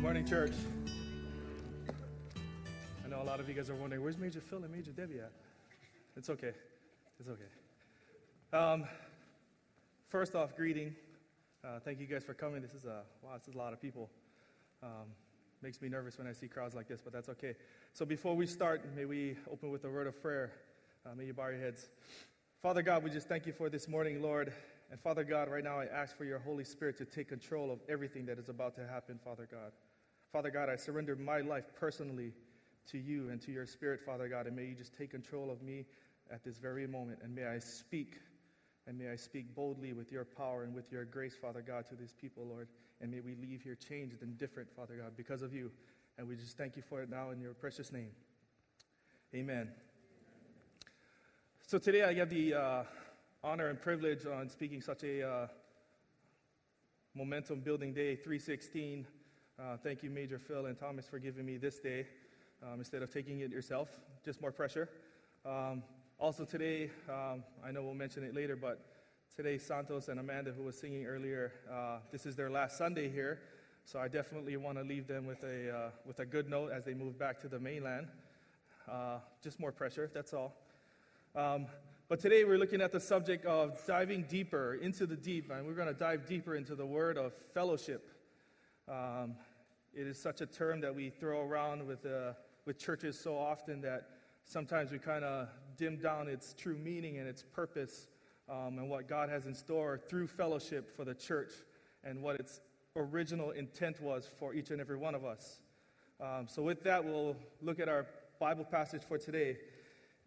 Good morning, church. I know a lot of you guys are wondering, where's Major Phil and Major Debbie at? It's okay. It's okay. Um, first off, greeting. Uh, thank you guys for coming. This is a wow. This is a lot of people. Um, makes me nervous when I see crowds like this, but that's okay. So before we start, may we open with a word of prayer. Uh, may you bow your heads. Father God, we just thank you for this morning, Lord. And Father God, right now I ask for your Holy Spirit to take control of everything that is about to happen, Father God. Father God, I surrender my life personally to you and to your Spirit, Father God, and may you just take control of me at this very moment. And may I speak, and may I speak boldly with your power and with your grace, Father God, to these people, Lord. And may we leave here changed and different, Father God, because of you. And we just thank you for it now in your precious name. Amen. So today I have the. Uh, honor and privilege on speaking such a uh, momentum building day 316 uh, thank you major phil and thomas for giving me this day um, instead of taking it yourself. Just more pressure. Um, also today um, i know we'll mention it later but today santos and amanda who was singing earlier uh, this is their last sunday here. So i definitely want to leave them with a, uh, with a good note as they move back to the mainland. Uh, just more pressure that's all. Um, but today we're looking at the subject of diving deeper into the deep, and we're going to dive deeper into the word of fellowship. Um, it is such a term that we throw around with, uh, with churches so often that sometimes we kind of dim down its true meaning and its purpose um, and what God has in store through fellowship for the church and what its original intent was for each and every one of us. Um, so, with that, we'll look at our Bible passage for today.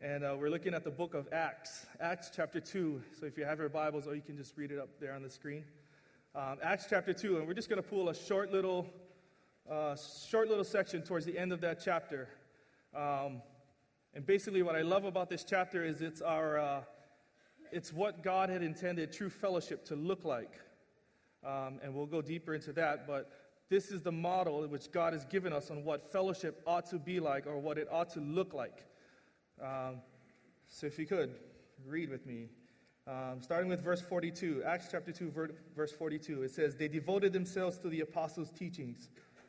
And uh, we're looking at the book of Acts, Acts chapter 2. So if you have your Bibles, or you can just read it up there on the screen. Um, Acts chapter 2, and we're just going to pull a short little, uh, short little section towards the end of that chapter. Um, and basically, what I love about this chapter is it's our, uh, it's what God had intended true fellowship to look like. Um, and we'll go deeper into that, but this is the model which God has given us on what fellowship ought to be like or what it ought to look like. Um, so if you could, read with me. Um, starting with verse 42, Acts chapter 2, verse 42, it says, They devoted themselves to the apostles' teachings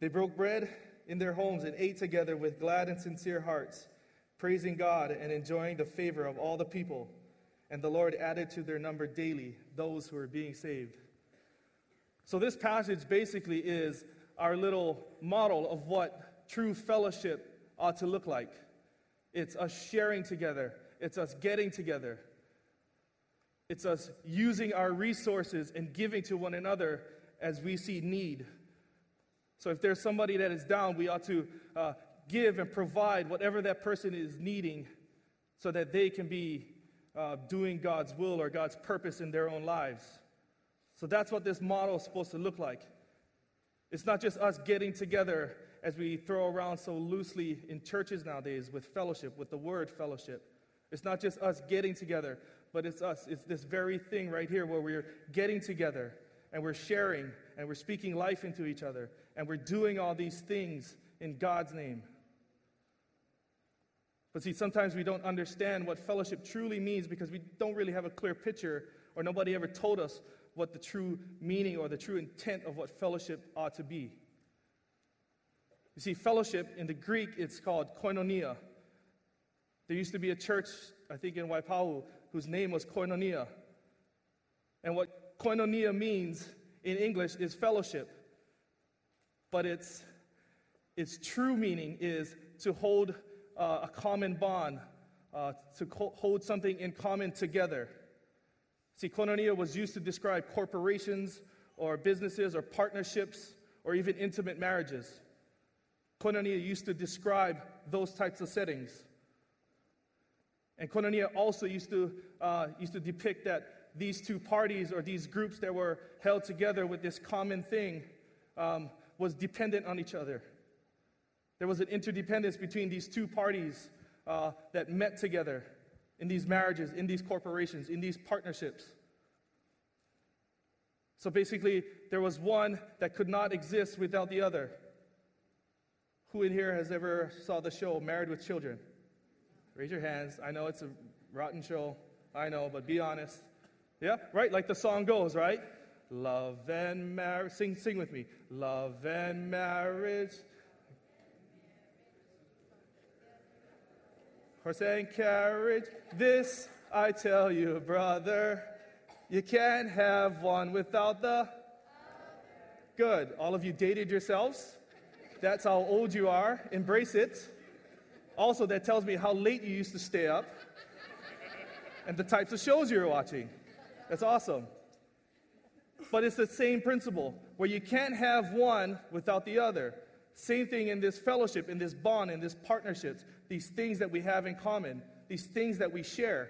They broke bread in their homes and ate together with glad and sincere hearts, praising God and enjoying the favor of all the people. And the Lord added to their number daily those who were being saved. So, this passage basically is our little model of what true fellowship ought to look like. It's us sharing together, it's us getting together, it's us using our resources and giving to one another as we see need. So if there's somebody that is down, we ought to uh, give and provide whatever that person is needing so that they can be uh, doing God's will or God's purpose in their own lives. So that's what this model is supposed to look like. It's not just us getting together as we throw around so loosely in churches nowadays with fellowship, with the word fellowship. It's not just us getting together, but it's us. It's this very thing right here where we're getting together and we're sharing and we're speaking life into each other and we're doing all these things in God's name. But see, sometimes we don't understand what fellowship truly means because we don't really have a clear picture or nobody ever told us what the true meaning or the true intent of what fellowship ought to be. You see, fellowship in the Greek, it's called koinonia. There used to be a church, I think in Waipahu, whose name was Koinonia. And what koinonia means in English is fellowship, but its, its true meaning is to hold uh, a common bond, uh, to co- hold something in common together. See, koinonia was used to describe corporations or businesses or partnerships or even intimate marriages. Koinonia used to describe those types of settings. And koinonia also used to, uh, used to depict that these two parties or these groups that were held together with this common thing um, was dependent on each other. There was an interdependence between these two parties uh, that met together in these marriages, in these corporations, in these partnerships. So basically, there was one that could not exist without the other. Who in here has ever saw the show Married with Children? Raise your hands. I know it's a rotten show. I know, but be honest. Yeah, right? Like the song goes, right? Love and marriage. Sing, sing with me. Love and marriage. Horse and carriage. This I tell you, brother. You can't have one without the. Good. All of you dated yourselves. That's how old you are. Embrace it. Also, that tells me how late you used to stay up and the types of shows you were watching. That's awesome. But it's the same principle where you can't have one without the other. Same thing in this fellowship, in this bond, in this partnerships, these things that we have in common, these things that we share.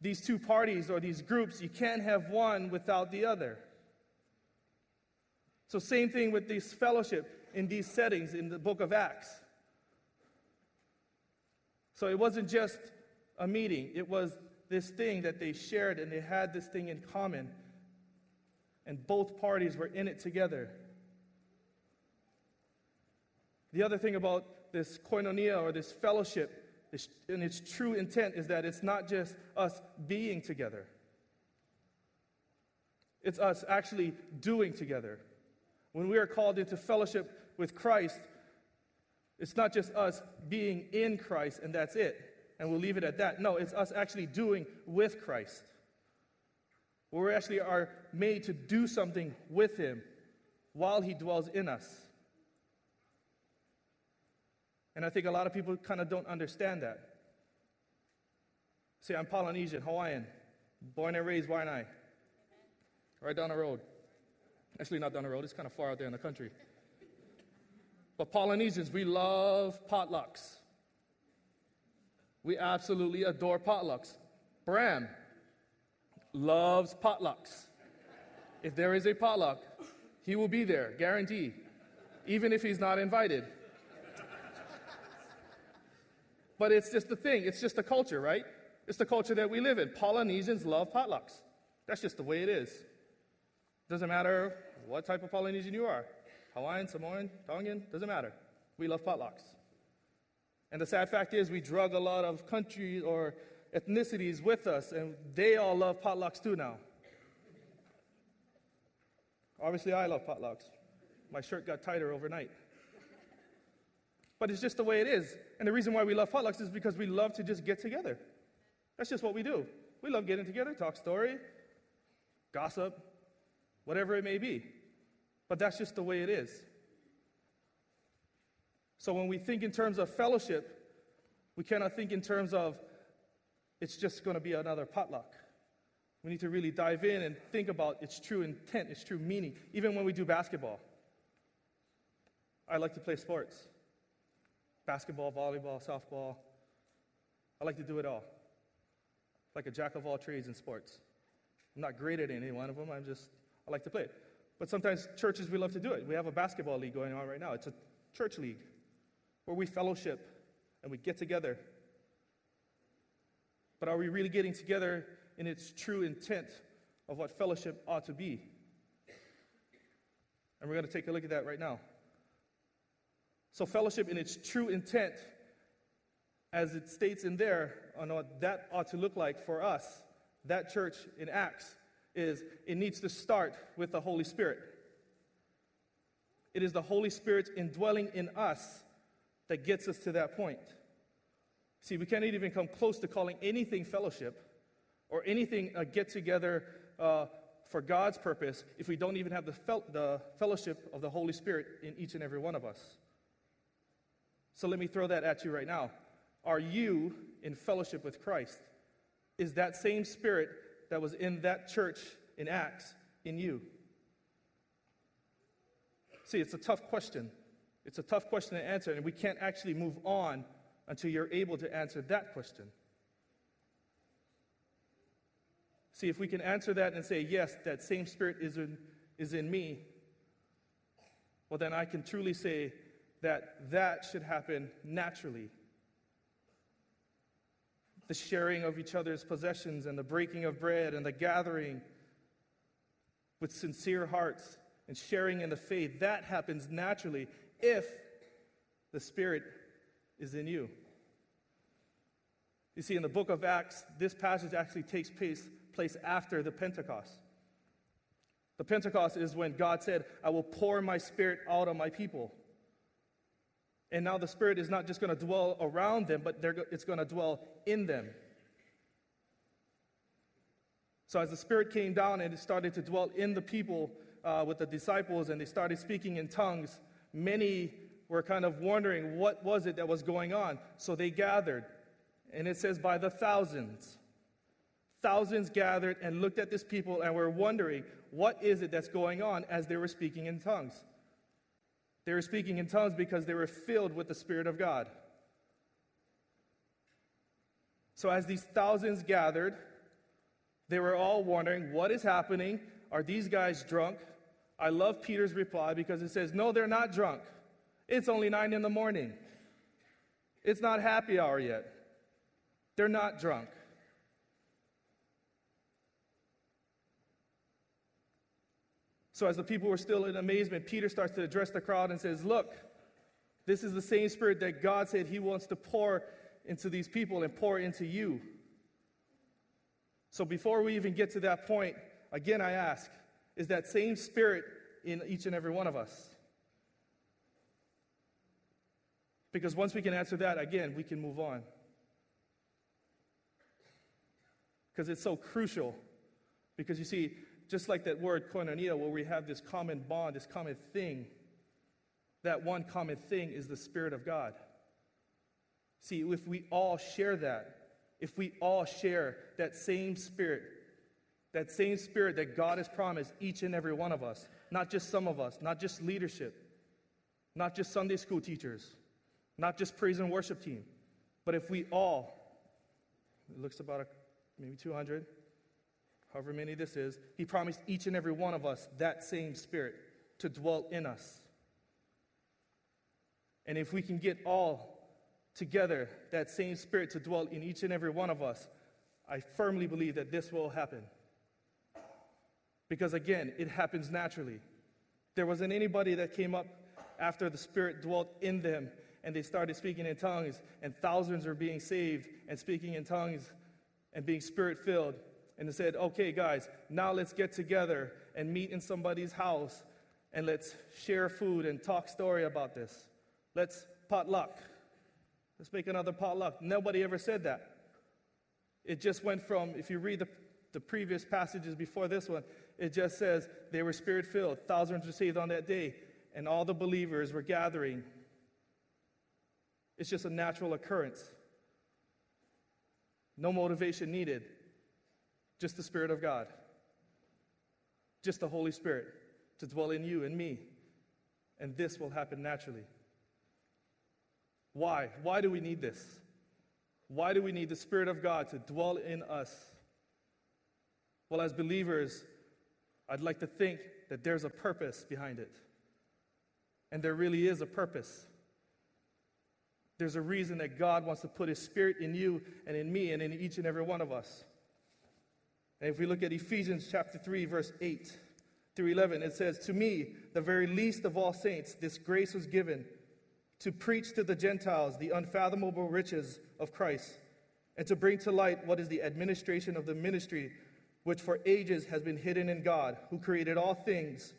These two parties or these groups, you can't have one without the other. So, same thing with this fellowship in these settings in the book of Acts. So, it wasn't just a meeting, it was this thing that they shared and they had this thing in common. And both parties were in it together. The other thing about this koinonia or this fellowship and its true intent is that it's not just us being together, it's us actually doing together. When we are called into fellowship with Christ, it's not just us being in Christ and that's it, and we'll leave it at that. No, it's us actually doing with Christ. We actually are made to do something with Him while He dwells in us. And I think a lot of people kind of don't understand that. See, I'm Polynesian, Hawaiian, born and raised Waianae, right down the road. Actually, not down the road, it's kind of far out there in the country. But Polynesians, we love potlucks. We absolutely adore potlucks. Bram loves potlucks. If there is a potluck, he will be there, guarantee, even if he's not invited. But it's just the thing, it's just the culture, right? It's the culture that we live in. Polynesians love potlucks. That's just the way it is. Doesn't matter what type of Polynesian you are Hawaiian, Samoan, Tongan, doesn't matter. We love potlucks. And the sad fact is, we drug a lot of countries or ethnicities with us, and they all love potlucks too now. Obviously, I love potlucks. My shirt got tighter overnight. But it's just the way it is. And the reason why we love potlucks is because we love to just get together. That's just what we do. We love getting together, talk story, gossip, whatever it may be. But that's just the way it is. So when we think in terms of fellowship, we cannot think in terms of it's just going to be another potluck. We need to really dive in and think about its true intent, its true meaning, even when we do basketball. I like to play sports basketball, volleyball, softball. I like to do it all. Like a jack of all trades in sports. I'm not great at any one of them, I'm just, I like to play it. But sometimes churches, we love to do it. We have a basketball league going on right now. It's a church league where we fellowship and we get together. But are we really getting together in its true intent of what fellowship ought to be? And we're going to take a look at that right now. So, fellowship in its true intent, as it states in there, on what that ought to look like for us, that church in Acts, is it needs to start with the Holy Spirit. It is the Holy Spirit indwelling in us that gets us to that point. See, we can't even come close to calling anything fellowship or anything a get together uh, for God's purpose if we don't even have the, fel- the fellowship of the Holy Spirit in each and every one of us. So let me throw that at you right now. Are you in fellowship with Christ? Is that same spirit that was in that church in Acts in you? See, it's a tough question. It's a tough question to answer, and we can't actually move on until you're able to answer that question. See, if we can answer that and say, yes, that same spirit is in, is in me, well, then I can truly say that that should happen naturally. The sharing of each other's possessions and the breaking of bread and the gathering with sincere hearts and sharing in the faith, that happens naturally if the Spirit is in you. You see, in the book of Acts, this passage actually takes place, place after the Pentecost. The Pentecost is when God said, I will pour my spirit out on my people. And now the Spirit is not just going to dwell around them, but it's going to dwell in them. So as the Spirit came down and it started to dwell in the people uh, with the disciples and they started speaking in tongues, many were kind of wondering what was it that was going on. So they gathered. And it says by the thousands. Thousands gathered and looked at this people and were wondering what is it that's going on as they were speaking in tongues. They were speaking in tongues because they were filled with the Spirit of God. So, as these thousands gathered, they were all wondering, what is happening? Are these guys drunk? I love Peter's reply because it says, no, they're not drunk. It's only nine in the morning. It's not happy hour yet. They're not drunk. So, as the people were still in amazement, Peter starts to address the crowd and says, Look, this is the same spirit that God said he wants to pour into these people and pour into you. So, before we even get to that point, again, I ask, is that same spirit in each and every one of us? Because once we can answer that, again, we can move on. Because it's so crucial. Because you see, just like that word koinonia, where we have this common bond, this common thing, that one common thing is the Spirit of God. See, if we all share that, if we all share that same Spirit, that same Spirit that God has promised each and every one of us, not just some of us, not just leadership, not just Sunday school teachers, not just praise and worship team, but if we all, it looks about a, maybe 200, however many this is, he promised each and every one of us that same spirit to dwell in us. And if we can get all together, that same spirit to dwell in each and every one of us, I firmly believe that this will happen. Because again, it happens naturally. There wasn't anybody that came up after the Spirit dwelt in them and they started speaking in tongues, and thousands are being saved and speaking in tongues and being Spirit filled and they said, okay, guys, now let's get together and meet in somebody's house and let's share food and talk story about this. Let's potluck. Let's make another potluck. Nobody ever said that. It just went from, if you read the, the previous passages before this one, it just says they were spirit filled. Thousands were saved on that day, and all the believers were gathering. It's just a natural occurrence. No motivation needed. Just the Spirit of God. Just the Holy Spirit to dwell in you and me. And this will happen naturally. Why? Why do we need this? Why do we need the Spirit of God to dwell in us? Well, as believers, I'd like to think that there's a purpose behind it. And there really is a purpose. There's a reason that God wants to put His Spirit in you and in me and in each and every one of us. And if we look at Ephesians chapter 3, verse 8 through 11, it says, To me, the very least of all saints, this grace was given to preach to the Gentiles the unfathomable riches of Christ, and to bring to light what is the administration of the ministry which for ages has been hidden in God, who created all things,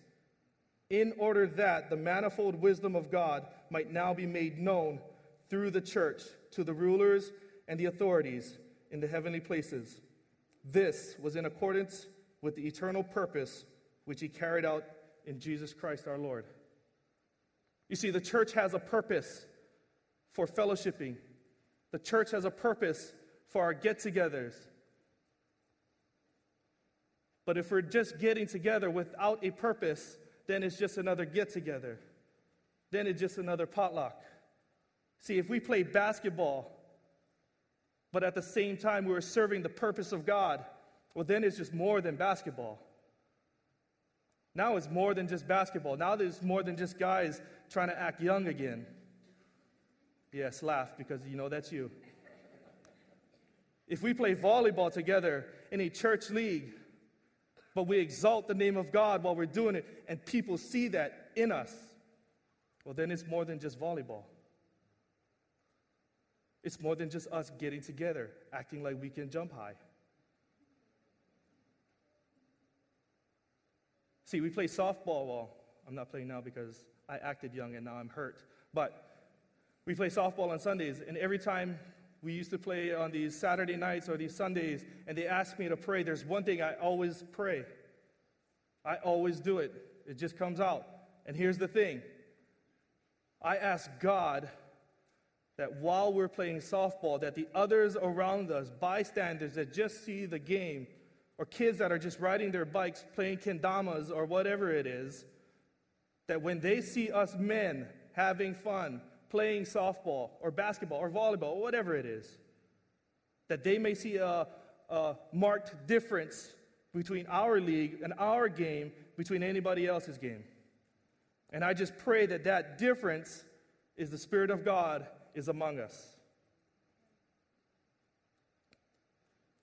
in order that the manifold wisdom of God might now be made known through the church to the rulers and the authorities in the heavenly places this was in accordance with the eternal purpose which he carried out in Jesus Christ our Lord. You see, the church has a purpose for fellowshipping, the church has a purpose for our get togethers. But if we're just getting together without a purpose, then it's just another get together. Then it's just another potluck. See, if we play basketball but at the same time we were serving the purpose of God, well, then it's just more than basketball. Now it's more than just basketball. Now there's more than just guys trying to act young again. Yes, laugh because you know that's you. If we play volleyball together in a church league, but we exalt the name of God while we're doing it, and people see that in us, well, then it's more than just volleyball. It's more than just us getting together, acting like we can jump high. See, we play softball. Well, I'm not playing now because I acted young and now I'm hurt. But we play softball on Sundays, and every time we used to play on these Saturday nights or these Sundays, and they ask me to pray, there's one thing I always pray. I always do it. It just comes out. And here's the thing I ask God that while we're playing softball, that the others around us, bystanders that just see the game, or kids that are just riding their bikes playing kendamas or whatever it is, that when they see us men having fun, playing softball or basketball or volleyball or whatever it is, that they may see a, a marked difference between our league and our game between anybody else's game. And I just pray that that difference is the Spirit of God is among us.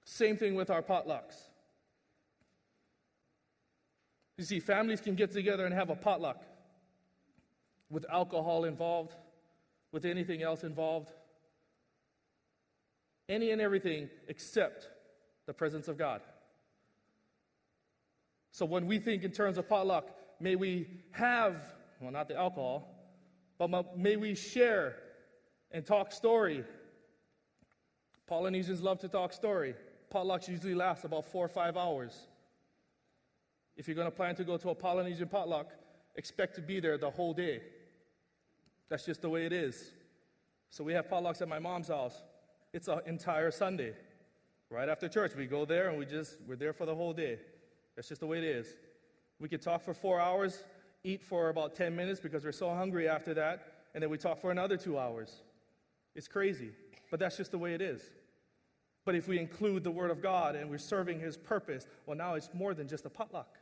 Same thing with our potlucks. You see, families can get together and have a potluck with alcohol involved, with anything else involved. Any and everything except the presence of God. So when we think in terms of potluck, may we have, well, not the alcohol, but may we share and talk story. Polynesians love to talk story. Potlucks usually last about four or five hours. If you're going to plan to go to a Polynesian potluck, expect to be there the whole day. That's just the way it is. So we have potlucks at my mom's house. It's an entire Sunday. Right after church, we go there and we just, we're there for the whole day. That's just the way it is. We could talk for four hours, eat for about 10 minutes because we're so hungry after that, and then we talk for another two hours. It's crazy, but that's just the way it is. But if we include the Word of God and we're serving His purpose, well, now it's more than just a potluck.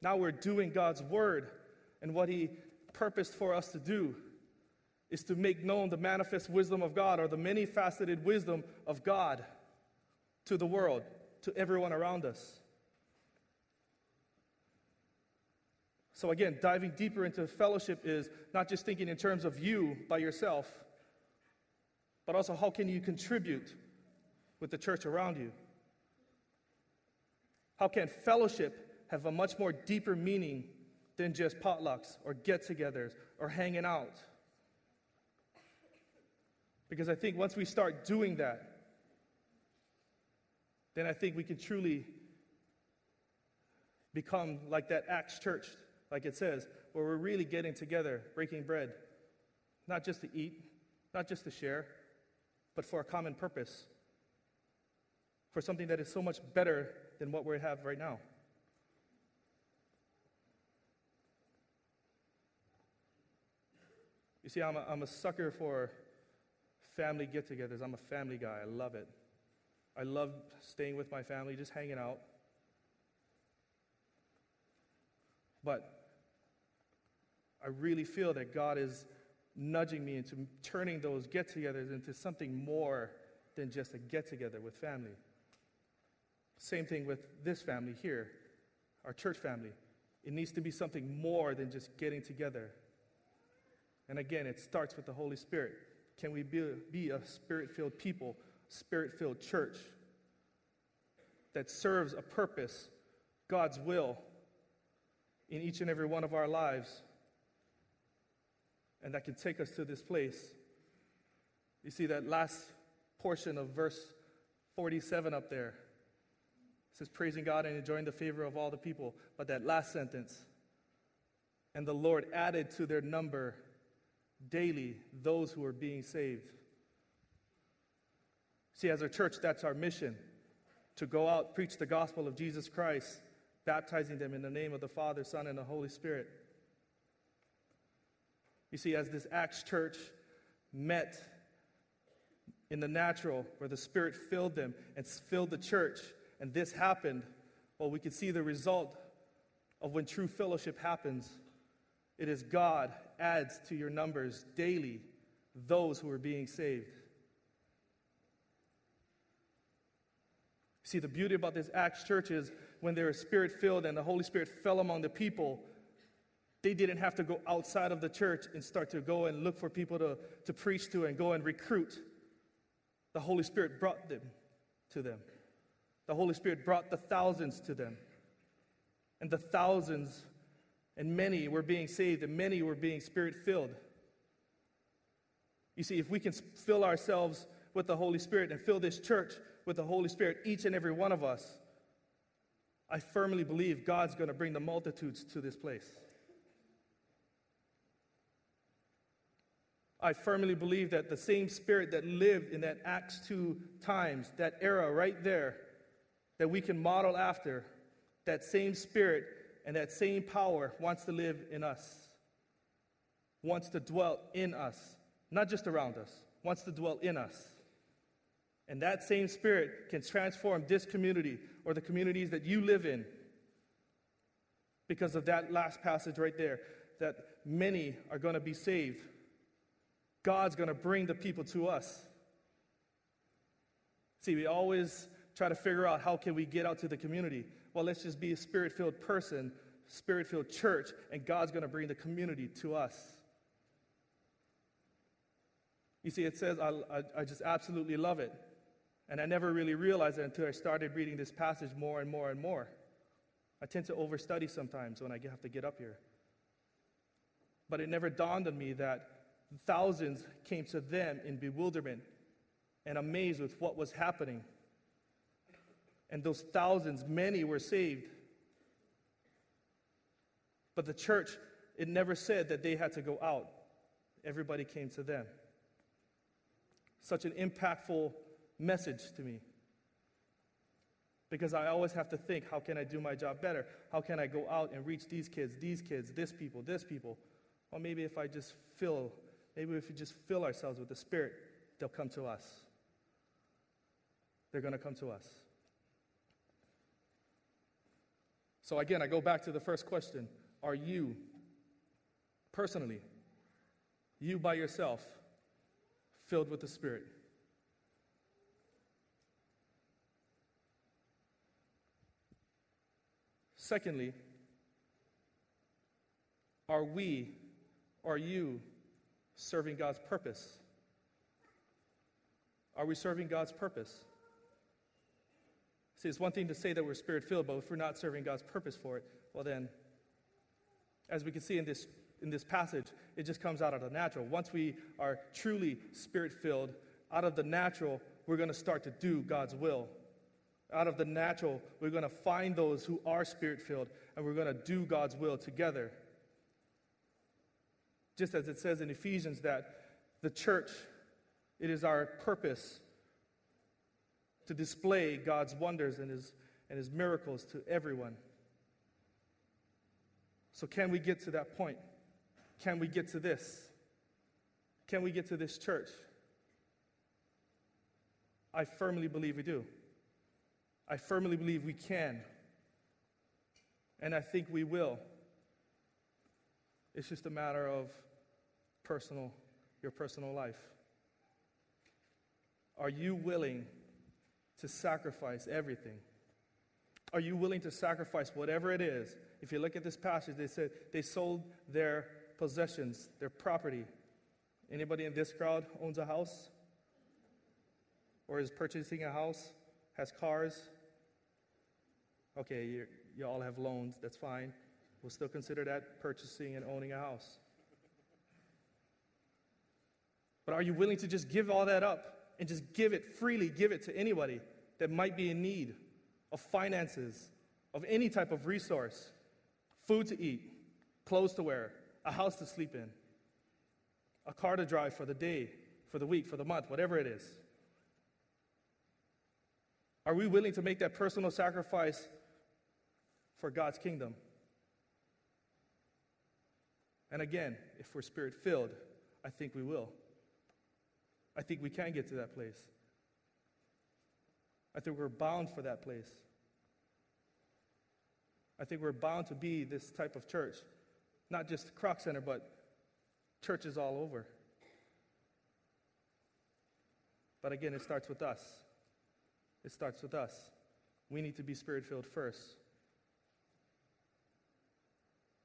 Now we're doing God's Word, and what He purposed for us to do is to make known the manifest wisdom of God or the many faceted wisdom of God to the world, to everyone around us. So, again, diving deeper into fellowship is not just thinking in terms of you by yourself, but also how can you contribute with the church around you? How can fellowship have a much more deeper meaning than just potlucks or get togethers or hanging out? Because I think once we start doing that, then I think we can truly become like that Acts church, like it says, where we're really getting together, breaking bread, not just to eat, not just to share, but for a common purpose, for something that is so much better than what we have right now. You see, I'm a, I'm a sucker for family get togethers. I'm a family guy. I love it. I love staying with my family, just hanging out. But I really feel that God is nudging me into turning those get togethers into something more than just a get together with family. Same thing with this family here, our church family. It needs to be something more than just getting together. And again, it starts with the Holy Spirit. Can we be, be a spirit filled people, spirit filled church that serves a purpose, God's will, in each and every one of our lives? And that can take us to this place. You see that last portion of verse 47 up there. It says, praising God and enjoying the favor of all the people. But that last sentence, and the Lord added to their number daily those who are being saved. See, as a church, that's our mission to go out, preach the gospel of Jesus Christ, baptizing them in the name of the Father, Son, and the Holy Spirit. You see, as this Acts church met in the natural, where the Spirit filled them and filled the church, and this happened, well, we could see the result of when true fellowship happens, it is God adds to your numbers daily those who are being saved. See, the beauty about this Acts church is when they were spirit filled and the Holy Spirit fell among the people, they didn't have to go outside of the church and start to go and look for people to, to preach to and go and recruit. The Holy Spirit brought them to them. The Holy Spirit brought the thousands to them. And the thousands and many were being saved and many were being spirit filled. You see, if we can fill ourselves with the Holy Spirit and fill this church with the Holy Spirit, each and every one of us, I firmly believe God's going to bring the multitudes to this place. I firmly believe that the same spirit that lived in that Acts 2 times, that era right there, that we can model after, that same spirit and that same power wants to live in us, wants to dwell in us, not just around us, wants to dwell in us. And that same spirit can transform this community or the communities that you live in because of that last passage right there that many are going to be saved God's going to bring the people to us. See, we always try to figure out how can we get out to the community. Well, let's just be a spirit-filled person, spirit-filled church, and God's going to bring the community to us. You see, it says, I, I, I just absolutely love it. And I never really realized it until I started reading this passage more and more and more. I tend to overstudy sometimes when I have to get up here. But it never dawned on me that Thousands came to them in bewilderment and amazed with what was happening. And those thousands, many were saved. But the church, it never said that they had to go out. Everybody came to them. Such an impactful message to me. Because I always have to think, how can I do my job better? How can I go out and reach these kids, these kids, this people, this people? Or maybe if I just fill Maybe if we just fill ourselves with the Spirit, they'll come to us. They're going to come to us. So, again, I go back to the first question Are you, personally, you by yourself, filled with the Spirit? Secondly, are we, are you serving God's purpose? Are we serving God's purpose? See, it's one thing to say that we're spirit filled, but if we're not serving God's purpose for it, well, then, as we can see in this, in this passage, it just comes out of the natural. Once we are truly spirit filled, out of the natural, we're going to start to do God's will. Out of the natural, we're going to find those who are spirit filled, and we're going to do God's will together. Just as it says in Ephesians that the church, it is our purpose to display God's wonders and his, and his miracles to everyone. So, can we get to that point? Can we get to this? Can we get to this church? I firmly believe we do. I firmly believe we can. And I think we will. It's just a matter of personal, your personal life? Are you willing to sacrifice everything? Are you willing to sacrifice whatever it is? If you look at this passage, they said they sold their possessions, their property. Anybody in this crowd owns a house? Or is purchasing a house? Has cars? Okay, you, you all have loans, that's fine. We'll still consider that purchasing and owning a house. But are you willing to just give all that up and just give it freely, give it to anybody that might be in need of finances, of any type of resource, food to eat, clothes to wear, a house to sleep in, a car to drive for the day, for the week, for the month, whatever it is? Are we willing to make that personal sacrifice for God's kingdom? And again, if we're spirit filled, I think we will. I think we can get to that place. I think we're bound for that place. I think we're bound to be this type of church. Not just Kroc Center, but churches all over. But again, it starts with us. It starts with us. We need to be spirit filled first.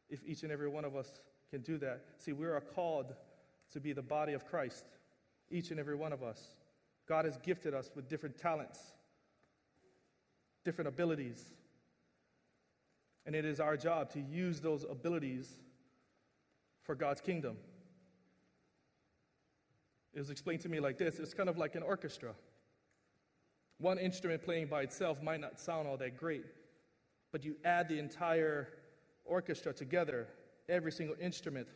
If each and every one of us can do that, see, we are called to be the body of Christ, each and every one of us. God has gifted us with different talents, different abilities. And it is our job to use those abilities for God's kingdom. It was explained to me like this it's kind of like an orchestra. One instrument playing by itself might not sound all that great, but you add the entire orchestra together, every single instrument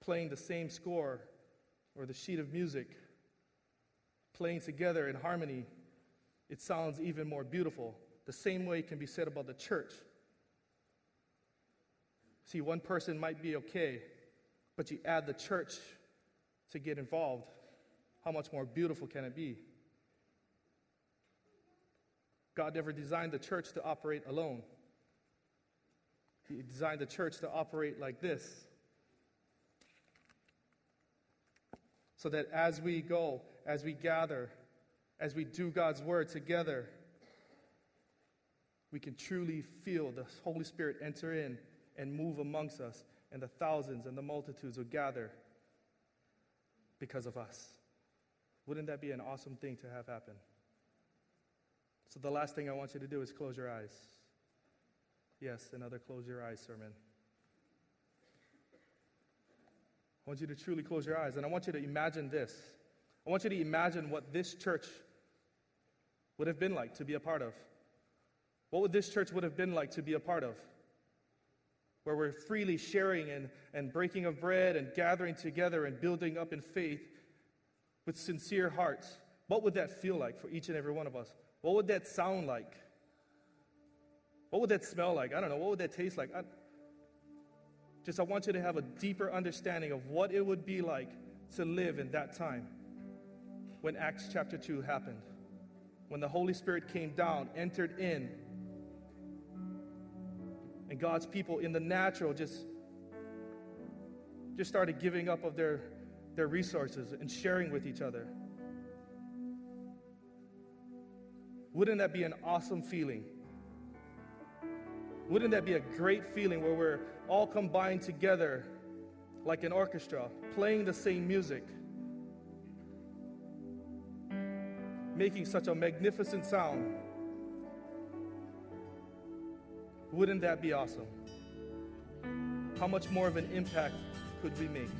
playing the same score or the sheet of music, playing together in harmony, it sounds even more beautiful. The same way can be said about the church. See, one person might be okay, but you add the church to get involved, how much more beautiful can it be? God never designed the church to operate alone. He designed the church to operate like this. So that as we go, as we gather, as we do God's word together, we can truly feel the Holy Spirit enter in and move amongst us, and the thousands and the multitudes will gather because of us. Wouldn't that be an awesome thing to have happen? So, the last thing I want you to do is close your eyes. Yes, another close your eyes sermon. I want you to truly close your eyes, and I want you to imagine this. I want you to imagine what this church would have been like to be a part of. What would this church would have been like to be a part of? Where we're freely sharing and, and breaking of bread and gathering together and building up in faith with sincere hearts. What would that feel like for each and every one of us? What would that sound like? What would that smell like? I don't know. What would that taste like? I, just, I want you to have a deeper understanding of what it would be like to live in that time when Acts chapter 2 happened. When the Holy Spirit came down, entered in, and God's people in the natural just, just started giving up of their, their resources and sharing with each other. Wouldn't that be an awesome feeling? Wouldn't that be a great feeling where we're all combined together like an orchestra, playing the same music, making such a magnificent sound? Wouldn't that be awesome? How much more of an impact could we make?